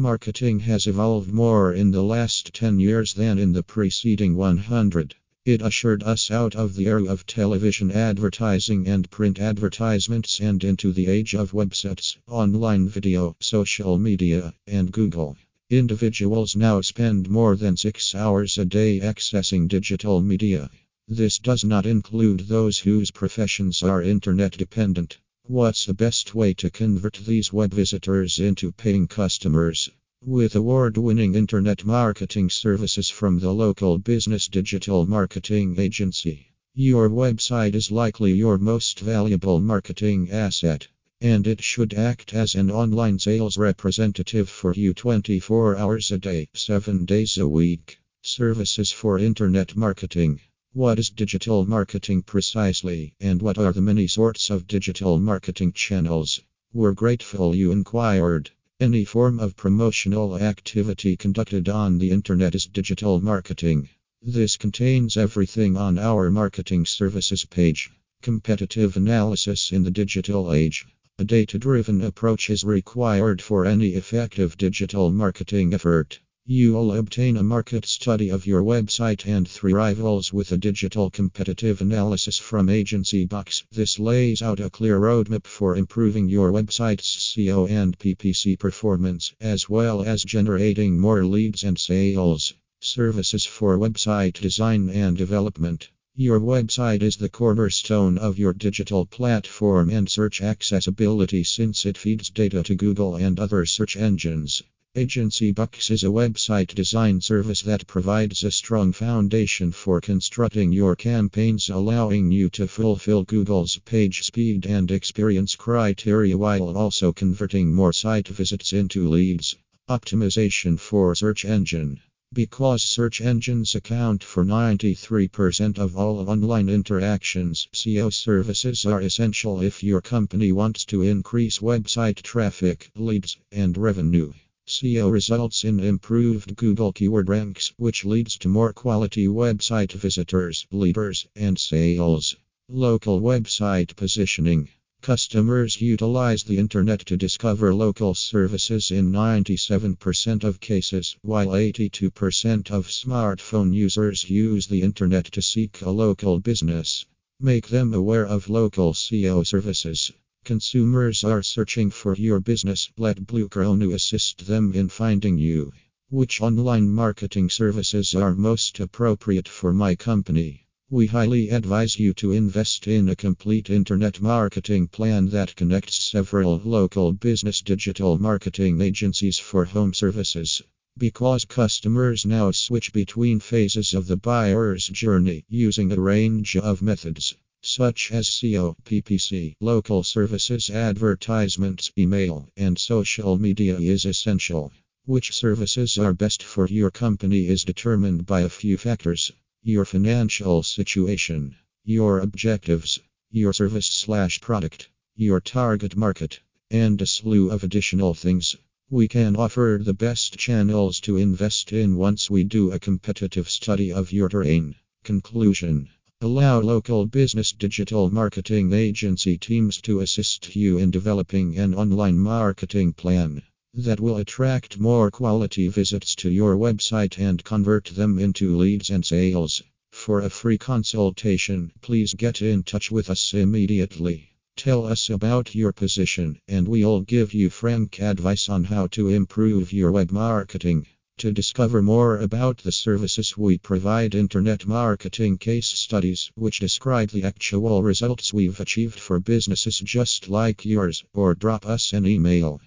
Marketing has evolved more in the last 10 years than in the preceding 100. It ushered us out of the era of television advertising and print advertisements and into the age of websites, online video, social media, and Google. Individuals now spend more than six hours a day accessing digital media. This does not include those whose professions are internet dependent. What's the best way to convert these web visitors into paying customers? With award winning internet marketing services from the local business digital marketing agency, your website is likely your most valuable marketing asset, and it should act as an online sales representative for you 24 hours a day, 7 days a week. Services for internet marketing. What is digital marketing precisely, and what are the many sorts of digital marketing channels? We're grateful you inquired. Any form of promotional activity conducted on the internet is digital marketing. This contains everything on our marketing services page. Competitive analysis in the digital age. A data driven approach is required for any effective digital marketing effort. You'll obtain a market study of your website and three rivals with a digital competitive analysis from Agency Box. This lays out a clear roadmap for improving your website's SEO and PPC performance, as well as generating more leads and sales. Services for website design and development. Your website is the cornerstone of your digital platform and search accessibility since it feeds data to Google and other search engines. Agency Box is a website design service that provides a strong foundation for constructing your campaigns, allowing you to fulfill Google's page speed and experience criteria while also converting more site visits into leads. Optimization for search engine. Because search engines account for 93% of all online interactions, SEO services are essential if your company wants to increase website traffic, leads, and revenue. SEO results in improved Google keyword ranks, which leads to more quality website visitors, leaders, and sales. Local website positioning. Customers utilize the internet to discover local services in 97% of cases, while 82% of smartphone users use the internet to seek a local business. Make them aware of local SEO services. Consumers are searching for your business. Let Blue assist them in finding you. Which online marketing services are most appropriate for my company? We highly advise you to invest in a complete internet marketing plan that connects several local business digital marketing agencies for home services. Because customers now switch between phases of the buyer's journey using a range of methods such as SEO, PPC, local services, advertisements, email, and social media is essential. Which services are best for your company is determined by a few factors your financial situation, your objectives, your service slash product, your target market, and a slew of additional things. We can offer the best channels to invest in once we do a competitive study of your terrain. Conclusion Allow local business digital marketing agency teams to assist you in developing an online marketing plan that will attract more quality visits to your website and convert them into leads and sales. For a free consultation, please get in touch with us immediately. Tell us about your position, and we'll give you frank advice on how to improve your web marketing. To discover more about the services we provide, internet marketing case studies which describe the actual results we've achieved for businesses just like yours, or drop us an email.